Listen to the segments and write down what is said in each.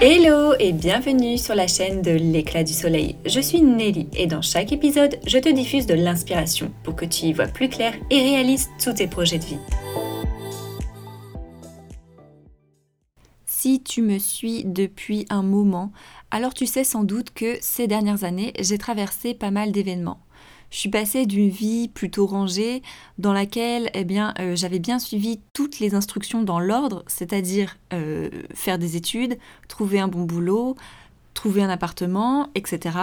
Hello et bienvenue sur la chaîne de l'éclat du soleil. Je suis Nelly et dans chaque épisode, je te diffuse de l'inspiration pour que tu y vois plus clair et réalises tous tes projets de vie. Si tu me suis depuis un moment, alors tu sais sans doute que ces dernières années, j'ai traversé pas mal d'événements. Je suis passée d'une vie plutôt rangée dans laquelle eh bien, euh, j'avais bien suivi toutes les instructions dans l'ordre, c'est-à-dire euh, faire des études, trouver un bon boulot, trouver un appartement, etc.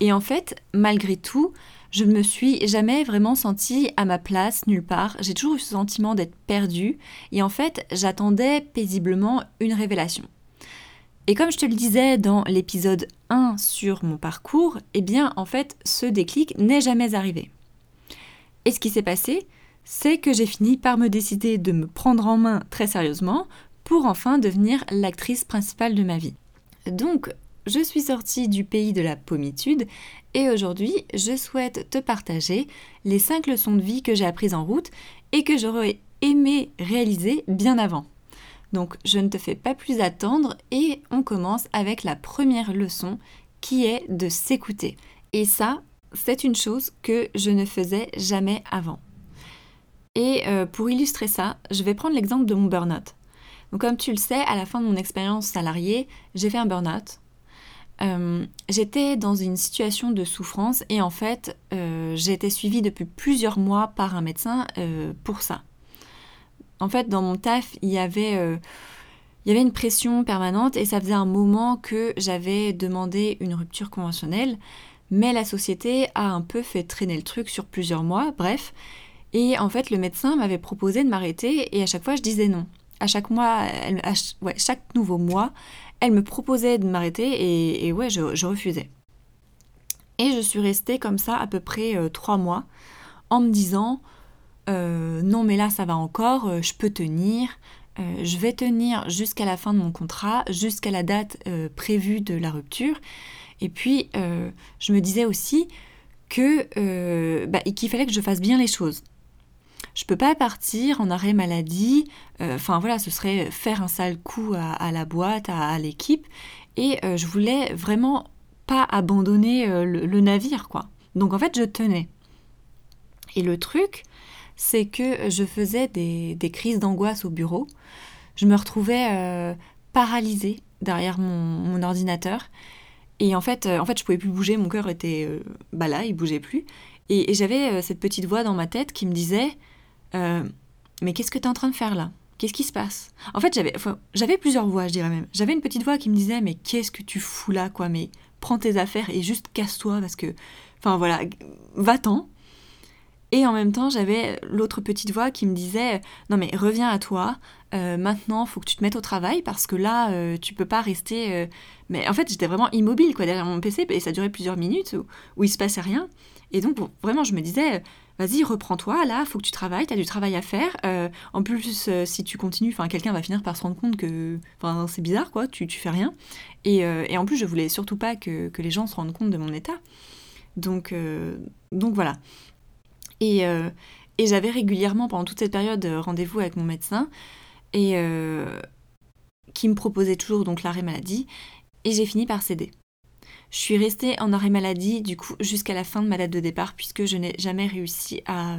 Et en fait, malgré tout, je ne me suis jamais vraiment sentie à ma place nulle part. J'ai toujours eu ce sentiment d'être perdue. Et en fait, j'attendais paisiblement une révélation. Et comme je te le disais dans l'épisode 1 sur mon parcours, eh bien en fait ce déclic n'est jamais arrivé. Et ce qui s'est passé, c'est que j'ai fini par me décider de me prendre en main très sérieusement pour enfin devenir l'actrice principale de ma vie. Donc, je suis sortie du pays de la pommitude et aujourd'hui, je souhaite te partager les 5 leçons de vie que j'ai apprises en route et que j'aurais aimé réaliser bien avant. Donc je ne te fais pas plus attendre et on commence avec la première leçon qui est de s'écouter. Et ça, c'est une chose que je ne faisais jamais avant. Et euh, pour illustrer ça, je vais prendre l'exemple de mon burn-out. Donc comme tu le sais, à la fin de mon expérience salariée, j'ai fait un burn-out. Euh, j'étais dans une situation de souffrance et en fait, euh, j'ai été suivie depuis plusieurs mois par un médecin pour ça. En fait, dans mon taf, il y avait, euh, il y avait une pression permanente et ça faisait un moment que j'avais demandé une rupture conventionnelle, mais la société a un peu fait traîner le truc sur plusieurs mois, bref. Et en fait, le médecin m'avait proposé de m'arrêter et à chaque fois, je disais non. À chaque mois, chaque nouveau mois, elle me proposait de m'arrêter et, ouais, je, refusais. Et je suis restée comme ça à peu près euh, trois mois en me disant euh, non mais là ça va encore, euh, je peux tenir, euh, je vais tenir jusqu'à la fin de mon contrat, jusqu'à la date prévue de la rupture. Et puis je me disais aussi que bah, qu'il fallait que je fasse bien les choses. Je peux pas partir en arrêt maladie. Enfin voilà, ce serait faire un sale coup à, la boîte, à, l'équipe. Et je voulais vraiment pas abandonner le, le, navire, quoi. Donc en fait, je tenais. Et le truc, c'est que je faisais des, crises d'angoisse au bureau. Je me retrouvais euh, paralysée derrière mon, ordinateur. Et en fait, euh, en fait, je pouvais plus bouger, mon cœur était euh, bah là, il bougeait plus. Et, j'avais cette petite voix dans ma tête qui me disait Mais qu'est-ce que tu es en train de faire là? Qu'est-ce qui se passe? En fait, j'avais, j'avais plusieurs voix, je dirais même. J'avais une petite voix qui me disait Mais qu'est-ce que tu fous là, quoi? Mais prends tes affaires et juste casse-toi parce que. Enfin voilà, va-t'en. Et en même temps, j'avais l'autre petite voix qui me disait Non, mais reviens à toi, euh, maintenant, faut que tu te mettes au travail parce que là, euh, tu peux pas rester. Euh, mais en fait, j'étais vraiment immobile quoi, derrière mon PC et ça durait plusieurs minutes où, où il se passait rien. Et donc, vraiment, je me disais Vas-y, reprends-toi, là, faut que tu travailles, tu as du travail à faire. en plus, si tu continues, quelqu'un va finir par se rendre compte que c'est bizarre, quoi, tu, tu fais rien. Et, et, en plus, je voulais surtout pas que, que, les gens se rendent compte de mon état. Donc, donc voilà. Euh, et, j'avais régulièrement, pendant toute cette période, euh, rendez-vous avec mon médecin, et euh, qui me proposait toujours donc l'arrêt maladie, et j'ai fini par céder. Je suis restée en arrêt maladie, du coup, jusqu'à la fin de ma date de départ, puisque je n'ai jamais réussi à,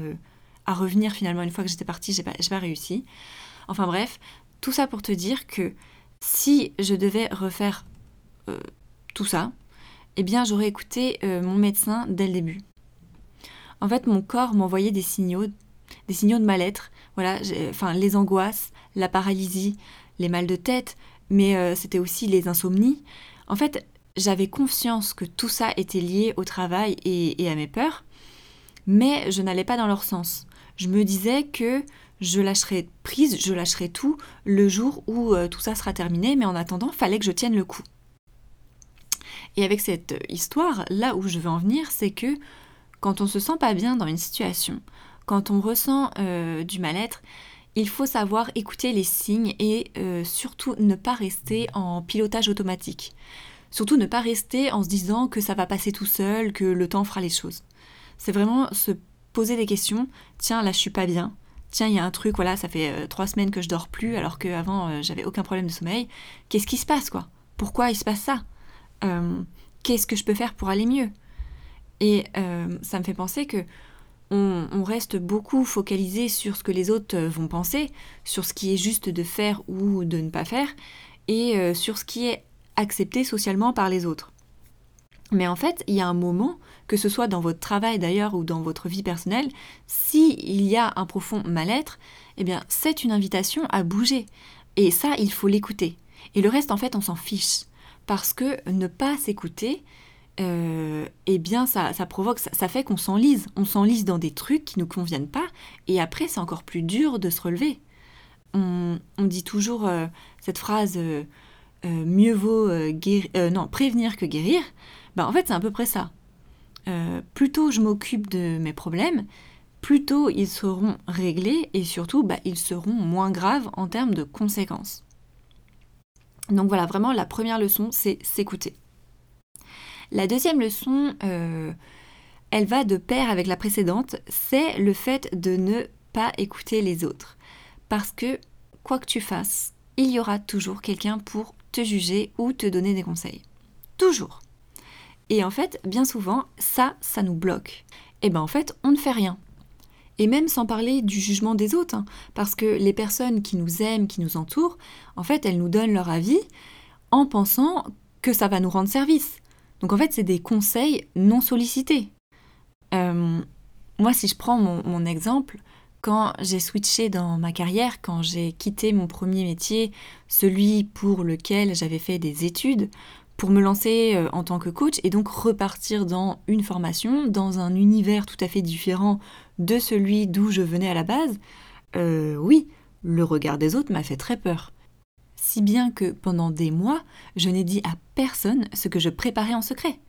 à, revenir finalement. Une fois que j'étais partie, j'ai pas, pas réussi. Enfin bref, tout ça pour te dire que si je devais refaire tout ça, eh bien j'aurais écouté mon médecin dès le début. En fait, mon corps m'envoyait des signaux, des signaux de mal-être. Voilà, enfin, les angoisses, la paralysie, les mal de tête, mais euh, c'était aussi les insomnies. En fait, j'avais conscience que tout ça était lié au travail et, à mes peurs, mais je n'allais pas dans leur sens. Je me disais que je lâcherais prise, je lâcherais tout le jour où euh, tout ça sera terminé, mais en attendant, fallait que je tienne le coup. Et avec cette histoire, là où je veux en venir, c'est que quand on se sent pas bien dans une situation, quand on ressent euh, du mal-être, il faut savoir écouter les signes et euh, surtout ne pas rester en pilotage automatique. Surtout ne pas rester en se disant que ça va passer tout seul, que le temps fera les choses. C'est vraiment se poser des questions. Tiens, là je suis pas bien. Tiens, il y a un truc, voilà, ça fait euh, trois semaines que je dors plus alors qu'avant j'avais aucun problème de sommeil. Qu'est-ce qui se passe quoi? Pourquoi il se passe ça? Qu'est-ce que je peux faire pour aller mieux? Et ça me fait penser que on, reste beaucoup focalisé sur ce que les autres vont penser, sur ce qui est juste de faire ou de ne pas faire, et sur ce qui est accepté socialement par les autres. Mais en fait, il y a un moment, que ce soit dans votre travail d'ailleurs ou dans votre vie personnelle, s'il y a un profond mal-être, eh bien c'est une invitation à bouger. Et ça, il faut l'écouter. Et le reste, en fait, on s'en fiche. Parce que ne pas s'écouter, euh, eh bien, ça, provoque, ça, fait qu'on s'enlise. On s'enlise dans des trucs qui ne nous conviennent pas. Et après, c'est encore plus dur de se relever. On, dit toujours euh, cette phrase euh, mieux vaut non, prévenir que guérir. Ben, en fait, c'est à peu près ça. plutôt je m'occupe de mes problèmes, plutôt ils seront réglés et surtout bah, ils seront moins graves en termes de conséquences. Donc voilà, vraiment la première leçon, c'est s'écouter. La deuxième leçon, euh, elle va de pair avec la précédente, c'est le fait de ne pas écouter les autres. Parce que, quoi que tu fasses, il y aura toujours quelqu'un pour te juger ou te donner des conseils. Toujours. Et en fait, bien souvent, ça, ça nous bloque. Et ben en fait, on ne fait rien. Et même sans parler du jugement des autres, hein, parce que les personnes qui nous aiment, qui nous entourent, en fait, elles nous donnent leur avis en pensant que ça va nous rendre service. Donc en fait, c'est des conseils non sollicités. Euh, moi, si je prends mon, exemple, quand j'ai switché dans ma carrière, quand j'ai quitté mon premier métier, celui pour lequel j'avais fait des études, pour me lancer euh, en tant que coach et donc repartir dans une formation, dans un univers tout à fait différent de celui d'où je venais à la base, euh, oui, le regard des autres m'a fait très peur si bien que pendant des mois, je n'ai dit à personne ce que je préparais en secret.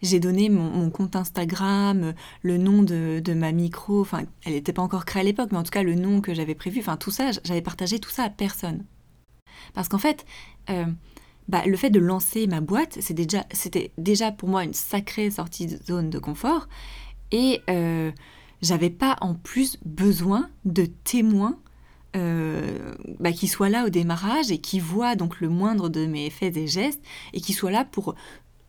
J'ai donné mon, compte Instagram, le nom de, ma micro, enfin, elle n'était pas encore créée à l'époque, mais en tout cas le nom que j'avais prévu, enfin tout ça, j'avais partagé tout ça à personne. Parce qu'en fait, euh, bah, le fait de lancer ma boîte, c'était déjà, déjà pour moi une sacrée sortie de zone de confort, et euh, j'avais pas en plus besoin de témoins euh, bah, qui soit là au démarrage et qui voit donc le moindre de mes faits et gestes et qui soit là pour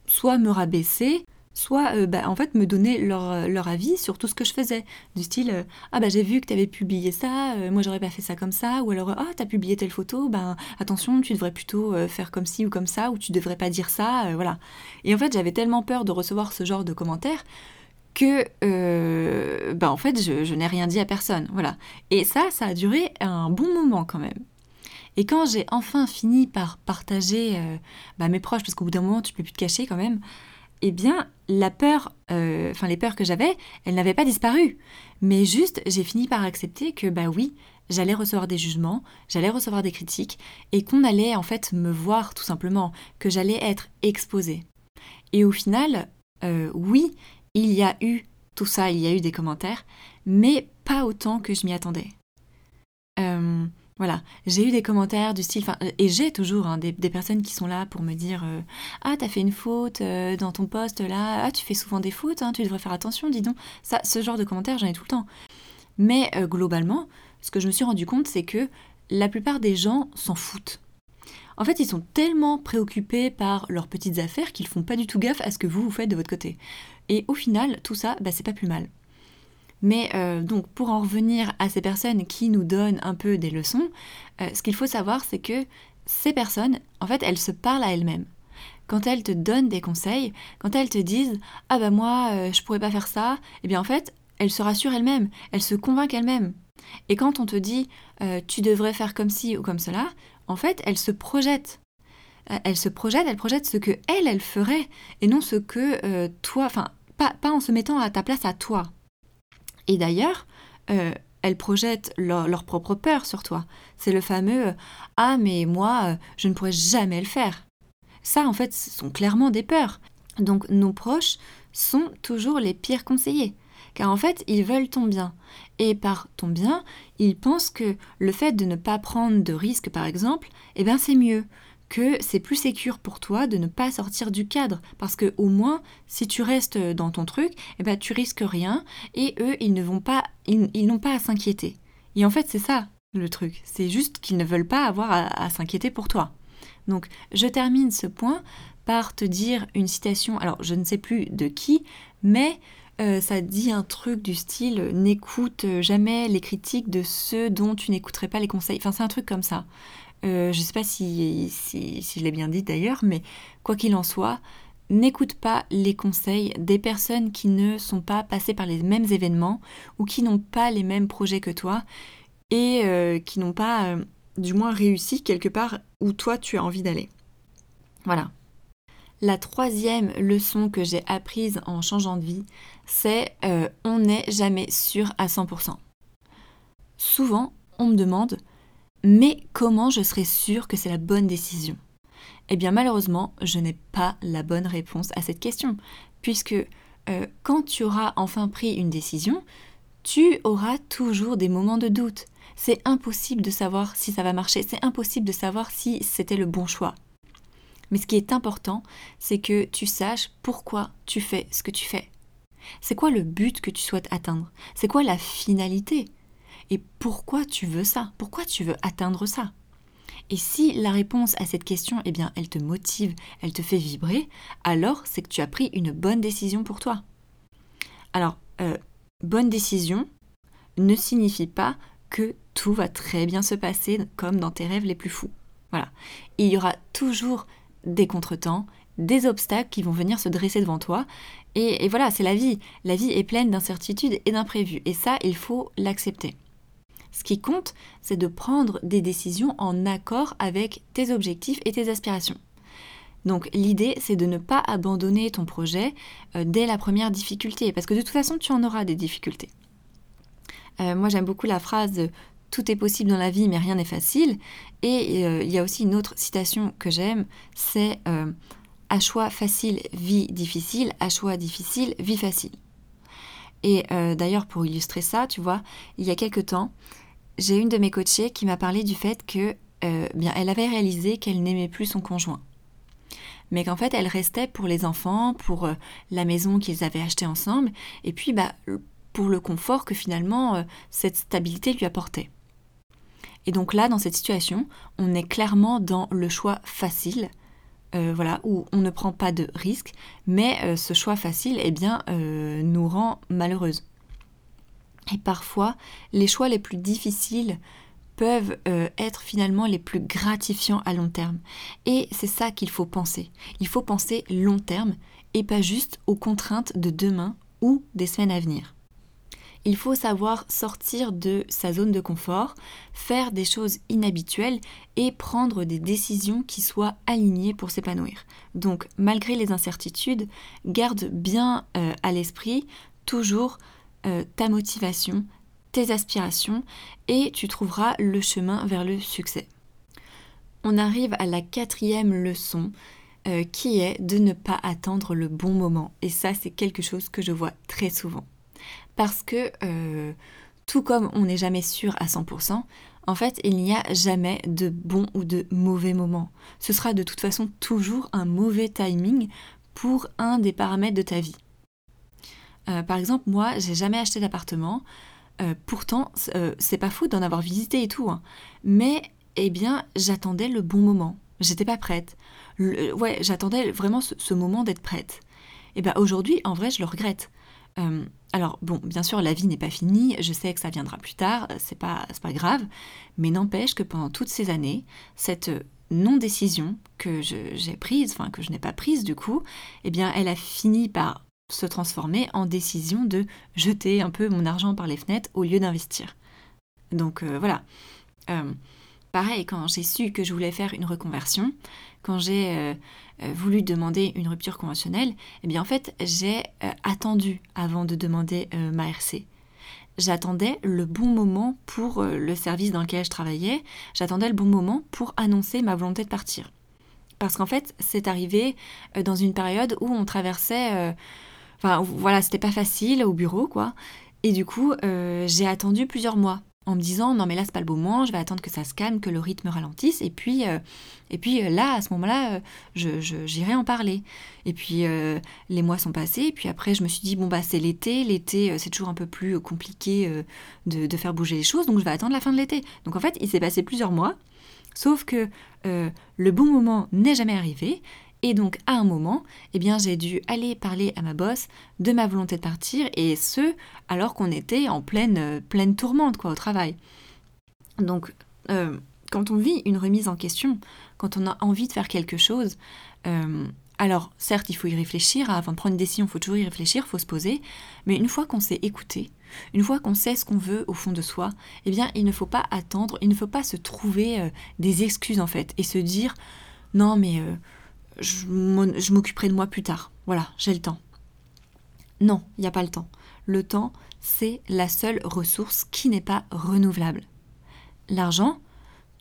soit me rabaisser, soit euh, bah, en fait me donner leur, leur, avis sur tout ce que je faisais. Du style euh, Ah bah j'ai vu que tu avais publié ça, moi j'aurais pas fait ça comme ça, ou alors Ah t'as publié telle photo, ben attention tu devrais plutôt faire comme ci ou comme ça, ou tu devrais pas dire ça, voilà. Et en fait j'avais tellement peur de recevoir ce genre de commentaires que euh, bah en fait je, n'ai rien dit à personne voilà. Et ça ça a duré un bon moment quand même. Et quand j'ai enfin fini par partager euh, bah, mes proches parce qu'au bout d'un moment tu peux plus te cacher quand même eh bien la peur euh, enfin les peurs que j'avais elles n'avaient pas disparu. Mais juste j'ai fini par accepter que bah oui j'allais recevoir des jugements j'allais recevoir des critiques et qu'on allait en fait me voir tout simplement que j'allais être exposée. Et au final oui il y a eu tout ça, il y a eu des commentaires, mais pas autant que je m'y attendais. Euh, voilà, j'ai eu des commentaires du style, et j'ai toujours hein, des, personnes qui sont là pour me dire euh, Ah, t'as fait une faute euh, dans ton poste là, ah, tu fais souvent des fautes, hein, tu devrais faire attention, dis donc. Ça, ce genre de commentaires, j'en ai tout le temps. Mais globalement, ce que je me suis rendu compte, c'est que la plupart des gens s'en foutent. En fait, ils sont tellement préoccupés par leurs petites affaires qu'ils font pas du tout gaffe à ce que vous vous faites de votre côté. Et au final, tout ça, bah, c'est pas plus mal. Mais euh, donc, pour en revenir à ces personnes qui nous donnent un peu des leçons, euh, ce qu'il faut savoir, c'est que ces personnes, en fait, elles se parlent à elles-mêmes. Quand elles te donnent des conseils, quand elles te disent Ah bah moi, euh, je pourrais pas faire ça, eh bien en fait, elles se rassurent elles-mêmes, elles se convainquent elles-mêmes. Et quand on te dit Tu devrais faire comme ci ou comme cela, en fait, elles se projettent elles se projettent, elles projettent ce que elles, elles feraient, et non ce que toi, enfin, pas, en se mettant à ta place à toi. Et d'ailleurs, euh, elles projettent leur, propre peur sur toi. C'est le fameux ⁇ Ah mais moi, euh, je ne pourrais jamais le faire ⁇ Ça, en fait, ce sont clairement des peurs. Donc nos proches sont toujours les pires conseillers. Car en fait, ils veulent ton bien. Et par ton bien, ils pensent que le fait de ne pas prendre de risques, par exemple, eh bien c'est mieux. Que c'est plus sécure pour toi de ne pas sortir du cadre. Parce que au moins si tu restes dans ton truc eh ben tu risques rien et eux ils ne vont pas ils, n'ont pas à s'inquiéter. Et en fait c'est ça le truc. C'est juste qu'ils ne veulent pas avoir à, s'inquiéter pour toi. Donc je termine ce point par te dire une citation, alors je ne sais plus de qui, mais euh, ça dit un truc du style n'écoute jamais les critiques de ceux dont tu n'écouterais pas les conseils. Enfin, c'est un truc comme ça. Euh, je ne sais pas si, si, je l'ai bien dit d'ailleurs, mais quoi qu'il en soit, n'écoute pas les conseils des personnes qui ne sont pas passées par les mêmes événements ou qui n'ont pas les mêmes projets que toi et euh, qui n'ont pas, du moins, réussi quelque part où toi tu as envie d'aller. Voilà. La troisième leçon que j'ai apprise en changeant de vie, c'est euh, on n'est jamais sûr à 100%. Souvent, on me demande mais comment je serai sûr que c'est la bonne décision? Eh bien malheureusement, je n'ai pas la bonne réponse à cette question, puisque euh, quand tu auras enfin pris une décision, tu auras toujours des moments de doute. C'est impossible de savoir si ça va marcher, c'est impossible de savoir si c'était le bon choix. Mais ce qui est important, c'est que tu saches pourquoi tu fais ce que tu fais. C'est quoi le but que tu souhaites atteindre? C'est quoi la finalité? Et pourquoi tu veux ça? Pourquoi tu veux atteindre ça? Et si la réponse à cette question, eh bien, elle te motive, elle te fait vibrer, alors c'est que tu as pris une bonne décision pour toi. Alors, euh, bonne décision ne signifie pas que tout va très bien se passer comme dans tes rêves les plus fous. Voilà. Il y aura toujours des contretemps, des obstacles qui vont venir se dresser devant toi. Et, voilà, c'est la vie. La vie est pleine d'incertitudes et d'imprévus. Et ça, il faut l'accepter. Ce qui compte, c'est de prendre des décisions en accord avec tes objectifs et tes aspirations. Donc l'idée, c'est de ne pas abandonner ton projet euh, dès la première difficulté, parce que de toute façon, tu en auras des difficultés. Euh, moi, j'aime beaucoup la phrase tout est possible dans la vie, mais rien n'est facile. Et euh, il y a aussi une autre citation que j'aime, c'est à choix facile, vie difficile, à choix difficile, vie facile. Et euh, d'ailleurs, pour illustrer ça, tu vois, il y a quelque temps, j'ai une de mes coachées qui m'a parlé du fait que, bien, elle avait réalisé qu'elle n'aimait plus son conjoint. Mais qu'en fait, elle restait pour les enfants, pour la maison qu'ils avaient achetée ensemble, et puis, bah, pour le confort que finalement cette stabilité lui apportait. Et donc là, dans cette situation, on est clairement dans le choix facile, euh, voilà, où on ne prend pas de risque, mais euh, ce choix facile, eh bien, euh, nous rend malheureuses. Et parfois, les choix les plus difficiles peuvent être finalement les plus gratifiants à long terme. Et c'est ça qu'il faut penser. Il faut penser long terme et pas juste aux contraintes de demain ou des semaines à venir il faut savoir sortir de sa zone de confort, faire des choses inhabituelles et prendre des décisions qui soient alignées pour s'épanouir. Donc malgré les incertitudes, garde bien euh, à l'esprit toujours euh, ta motivation, tes aspirations et tu trouveras le chemin vers le succès. On arrive à la quatrième leçon euh, qui est de ne pas attendre le bon moment. Et ça, c'est quelque chose que je vois très souvent. Parce que euh, tout comme on n'est jamais sûr à 100%, en fait, il n'y a jamais de bon ou de mauvais moment. Ce sera de toute façon toujours un mauvais timing pour un des paramètres de ta vie. Euh, par exemple, moi, j'ai jamais acheté d'appartement. Euh, pourtant, c'est pas fou d'en avoir visité et tout. Hein. Mais, eh bien, j'attendais le bon moment. J'étais pas prête. ouais, j'attendais vraiment ce, ce moment d'être prête. Et bien aujourd'hui, en vrai, je le regrette. Euh, alors bon, bien sûr, la vie n'est pas finie, je sais que ça viendra plus tard, c'est pas, pas grave, mais n'empêche que pendant toutes ces années, cette non-décision que j'ai prise, enfin que je n'ai pas prise du coup, eh bien elle a fini par se transformer en décision de jeter un peu mon argent par les fenêtres au lieu d'investir. Donc euh, voilà. Euh, pareil, quand j'ai su que je voulais faire une reconversion, quand j'ai euh, voulu demander une rupture conventionnelle, eh bien en fait j'ai euh, attendu avant de demander euh, ma RC. J'attendais le bon moment pour le service dans lequel je travaillais, j'attendais le bon moment pour annoncer ma volonté de partir. Parce qu'en fait, c'est arrivé dans une période où on traversait... Enfin, voilà, c'était pas facile au bureau, quoi. Et du coup, j'ai attendu plusieurs mois en me disant non mais là c'est pas le beau moment, je vais attendre que ça se calme, que le rythme ralentisse et puis euh, et puis euh, là à ce moment-là euh, je, j'irai en parler. Et puis les mois sont passés et puis après je me suis dit bon bah c'est l'été, l'été c'est toujours un peu plus compliqué de, de, faire bouger les choses donc je vais attendre la fin de l'été. Donc en fait il s'est passé plusieurs mois Sauf que le bon moment n'est jamais arrivé. Et donc, à un moment, eh bien, j'ai dû aller parler à ma boss de ma volonté de partir, et ce, alors qu'on était en pleine, euh, pleine tourmente, quoi, au travail. Donc, euh, quand on vit une remise en question, quand on a envie de faire quelque chose, alors certes, il faut y réfléchir, avant de prendre une décision, il faut toujours y réfléchir, il faut se poser, mais une fois qu'on s'est écouté, une fois qu'on sait ce qu'on veut au fond de soi, eh bien, il ne faut pas attendre, il ne faut pas se trouver euh, des excuses en fait et se dire non mais euh, je m'occuperai de moi plus tard. Voilà, j'ai le temps. Non, il n'y a pas le temps. Le temps, c'est la seule ressource qui n'est pas renouvelable. L'argent,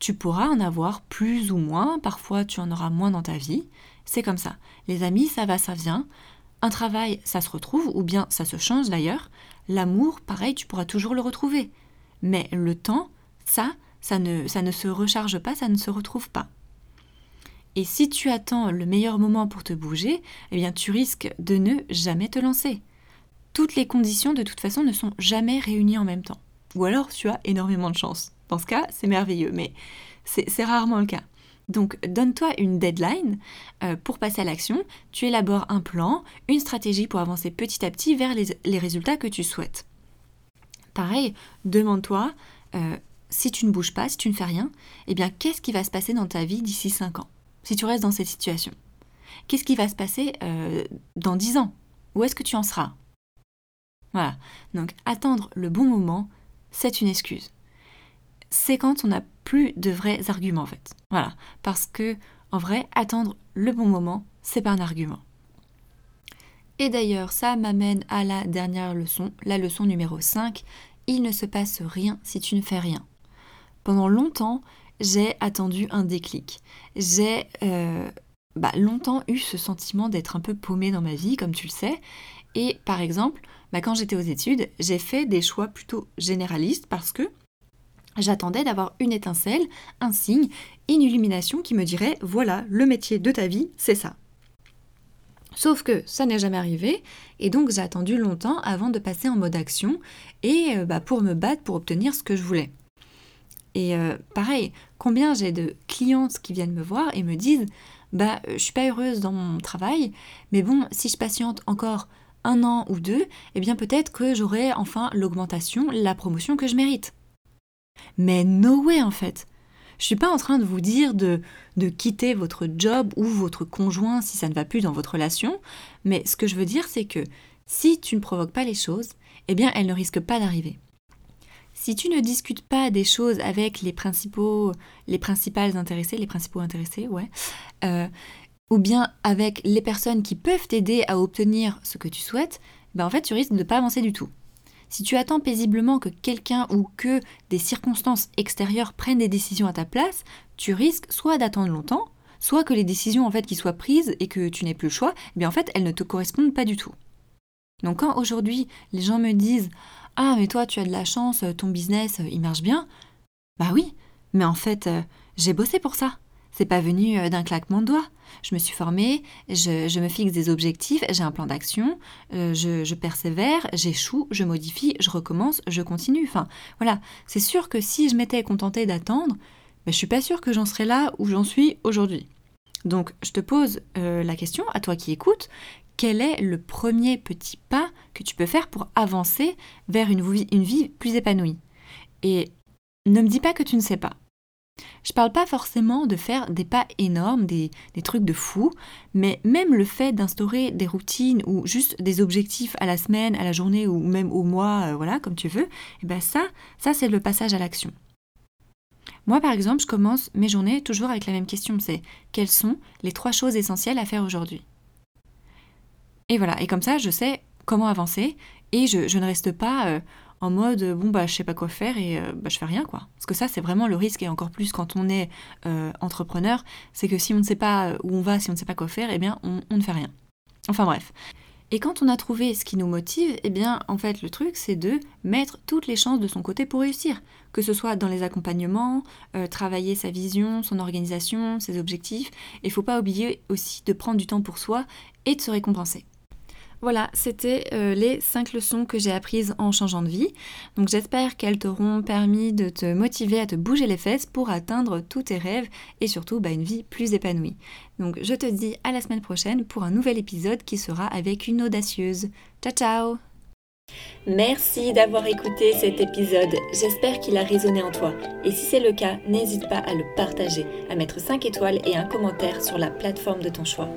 tu pourras en avoir plus ou moins, parfois tu en auras moins dans ta vie. C'est comme ça. Les amis, ça va, ça vient. Un travail, ça se retrouve, ou bien ça se change d'ailleurs. L'amour, pareil, tu pourras toujours le retrouver. Mais le temps, ça, ça ne, ça ne se recharge pas, ça ne se retrouve pas. Et si tu attends le meilleur moment pour te bouger, eh bien tu risques de ne jamais te lancer. Toutes les conditions de toute façon ne sont jamais réunies en même temps. Ou alors tu as énormément de chance. Dans ce cas, c'est merveilleux, mais c'est rarement le cas. Donc donne-toi une deadline euh, pour passer à l'action, tu élabores un plan, une stratégie pour avancer petit à petit vers les, résultats que tu souhaites. Pareil, demande-toi, euh, si tu ne bouges pas, si tu ne fais rien, eh bien qu'est-ce qui va se passer dans ta vie d'ici 5 ans, si tu restes dans cette situation Qu'est-ce qui va se passer euh, dans 10 ans? Où est-ce que tu en seras? Voilà, donc attendre le bon moment, c'est une excuse c'est quand on n'a plus de vrais arguments en fait. Voilà, parce que en vrai, attendre le bon moment, c'est pas un argument. Et d'ailleurs, ça m'amène à la dernière leçon, la leçon numéro 5. Il ne se passe rien si tu ne fais rien. Pendant longtemps, j'ai attendu un déclic. J'ai euh, bah, longtemps eu ce sentiment d'être un peu paumé dans ma vie, comme tu le sais. Et par exemple, bah, quand j'étais aux études, j'ai fait des choix plutôt généralistes parce que J'attendais d'avoir une étincelle, un signe, une illumination qui me dirait voilà, le métier de ta vie, c'est ça. Sauf que ça n'est jamais arrivé, et donc j'ai attendu longtemps avant de passer en mode action et euh, bah, pour me battre pour obtenir ce que je voulais. Et euh, pareil, combien j'ai de clientes qui viennent me voir et me disent bah je suis pas heureuse dans mon travail, mais bon, si je patiente encore un an ou deux, eh bien peut-être que j'aurai enfin l'augmentation, la promotion que je mérite. Mais no way en fait. Je suis pas en train de vous dire de, de quitter votre job ou votre conjoint si ça ne va plus dans votre relation, mais ce que je veux dire c'est que si tu ne provoques pas les choses, eh bien elles ne risquent pas d'arriver. Si tu ne discutes pas des choses avec les principaux, les principales intéressées, les principaux intéressés, ouais, euh, ou bien avec les personnes qui peuvent t'aider à obtenir ce que tu souhaites, ben en fait tu risques de ne pas avancer du tout. Si tu attends paisiblement que quelqu'un ou que des circonstances extérieures prennent des décisions à ta place, tu risques soit d'attendre longtemps, soit que les décisions en fait qui soient prises et que tu n'aies plus le choix, eh en fait elles ne te correspondent pas du tout. Donc quand aujourd'hui les gens me disent ah mais toi tu as de la chance, ton business il marche bien, bah oui, mais en fait euh, j'ai bossé pour ça. C'est pas venu euh, d'un claquement de doigts. Je me suis formée, je, me fixe des objectifs, j'ai un plan d'action, euh, je, persévère, j'échoue, je modifie, je recommence, je continue. Enfin, voilà. C'est sûr que si je m'étais contentée d'attendre, ben, je suis pas sûre que j'en serais là où j'en suis aujourd'hui. Donc, je te pose euh, la question, à toi qui écoutes, quel est le premier petit pas que tu peux faire pour avancer vers une vie plus épanouie Et ne me dis pas que tu ne sais pas. Je parle pas forcément de faire des pas énormes, des, trucs de fou, mais même le fait d'instaurer des routines ou juste des objectifs à la semaine, à la journée ou même au mois, euh, voilà, comme tu veux, et eh ben ça, ça c'est le passage à l'action. Moi par exemple, je commence mes journées toujours avec la même question, c'est quelles sont les trois choses essentielles à faire aujourd'hui? Et voilà, et comme ça je sais comment avancer et je, ne reste pas euh, en mode bon bah je sais pas quoi faire et euh, bah je fais rien quoi. Parce que ça c'est vraiment le risque et encore plus quand on est euh, entrepreneur, c'est que si on ne sait pas où on va, si on ne sait pas quoi faire, eh bien on, ne fait rien. Enfin bref. Et quand on a trouvé ce qui nous motive, eh bien en fait le truc c'est de mettre toutes les chances de son côté pour réussir. Que ce soit dans les accompagnements, euh, travailler sa vision, son organisation, ses objectifs. Et faut pas oublier aussi de prendre du temps pour soi et de se récompenser. Voilà, c'était euh, les 5 leçons que j'ai apprises en changeant de vie. Donc j'espère qu'elles t'auront permis de te motiver à te bouger les fesses pour atteindre tous tes rêves et surtout bah, une vie plus épanouie. Donc je te dis à la semaine prochaine pour un nouvel épisode qui sera avec une audacieuse. Ciao ciao Merci d'avoir écouté cet épisode, j'espère qu'il a résonné en toi. Et si c'est le cas, n'hésite pas à le partager, à mettre 5 étoiles et un commentaire sur la plateforme de ton choix.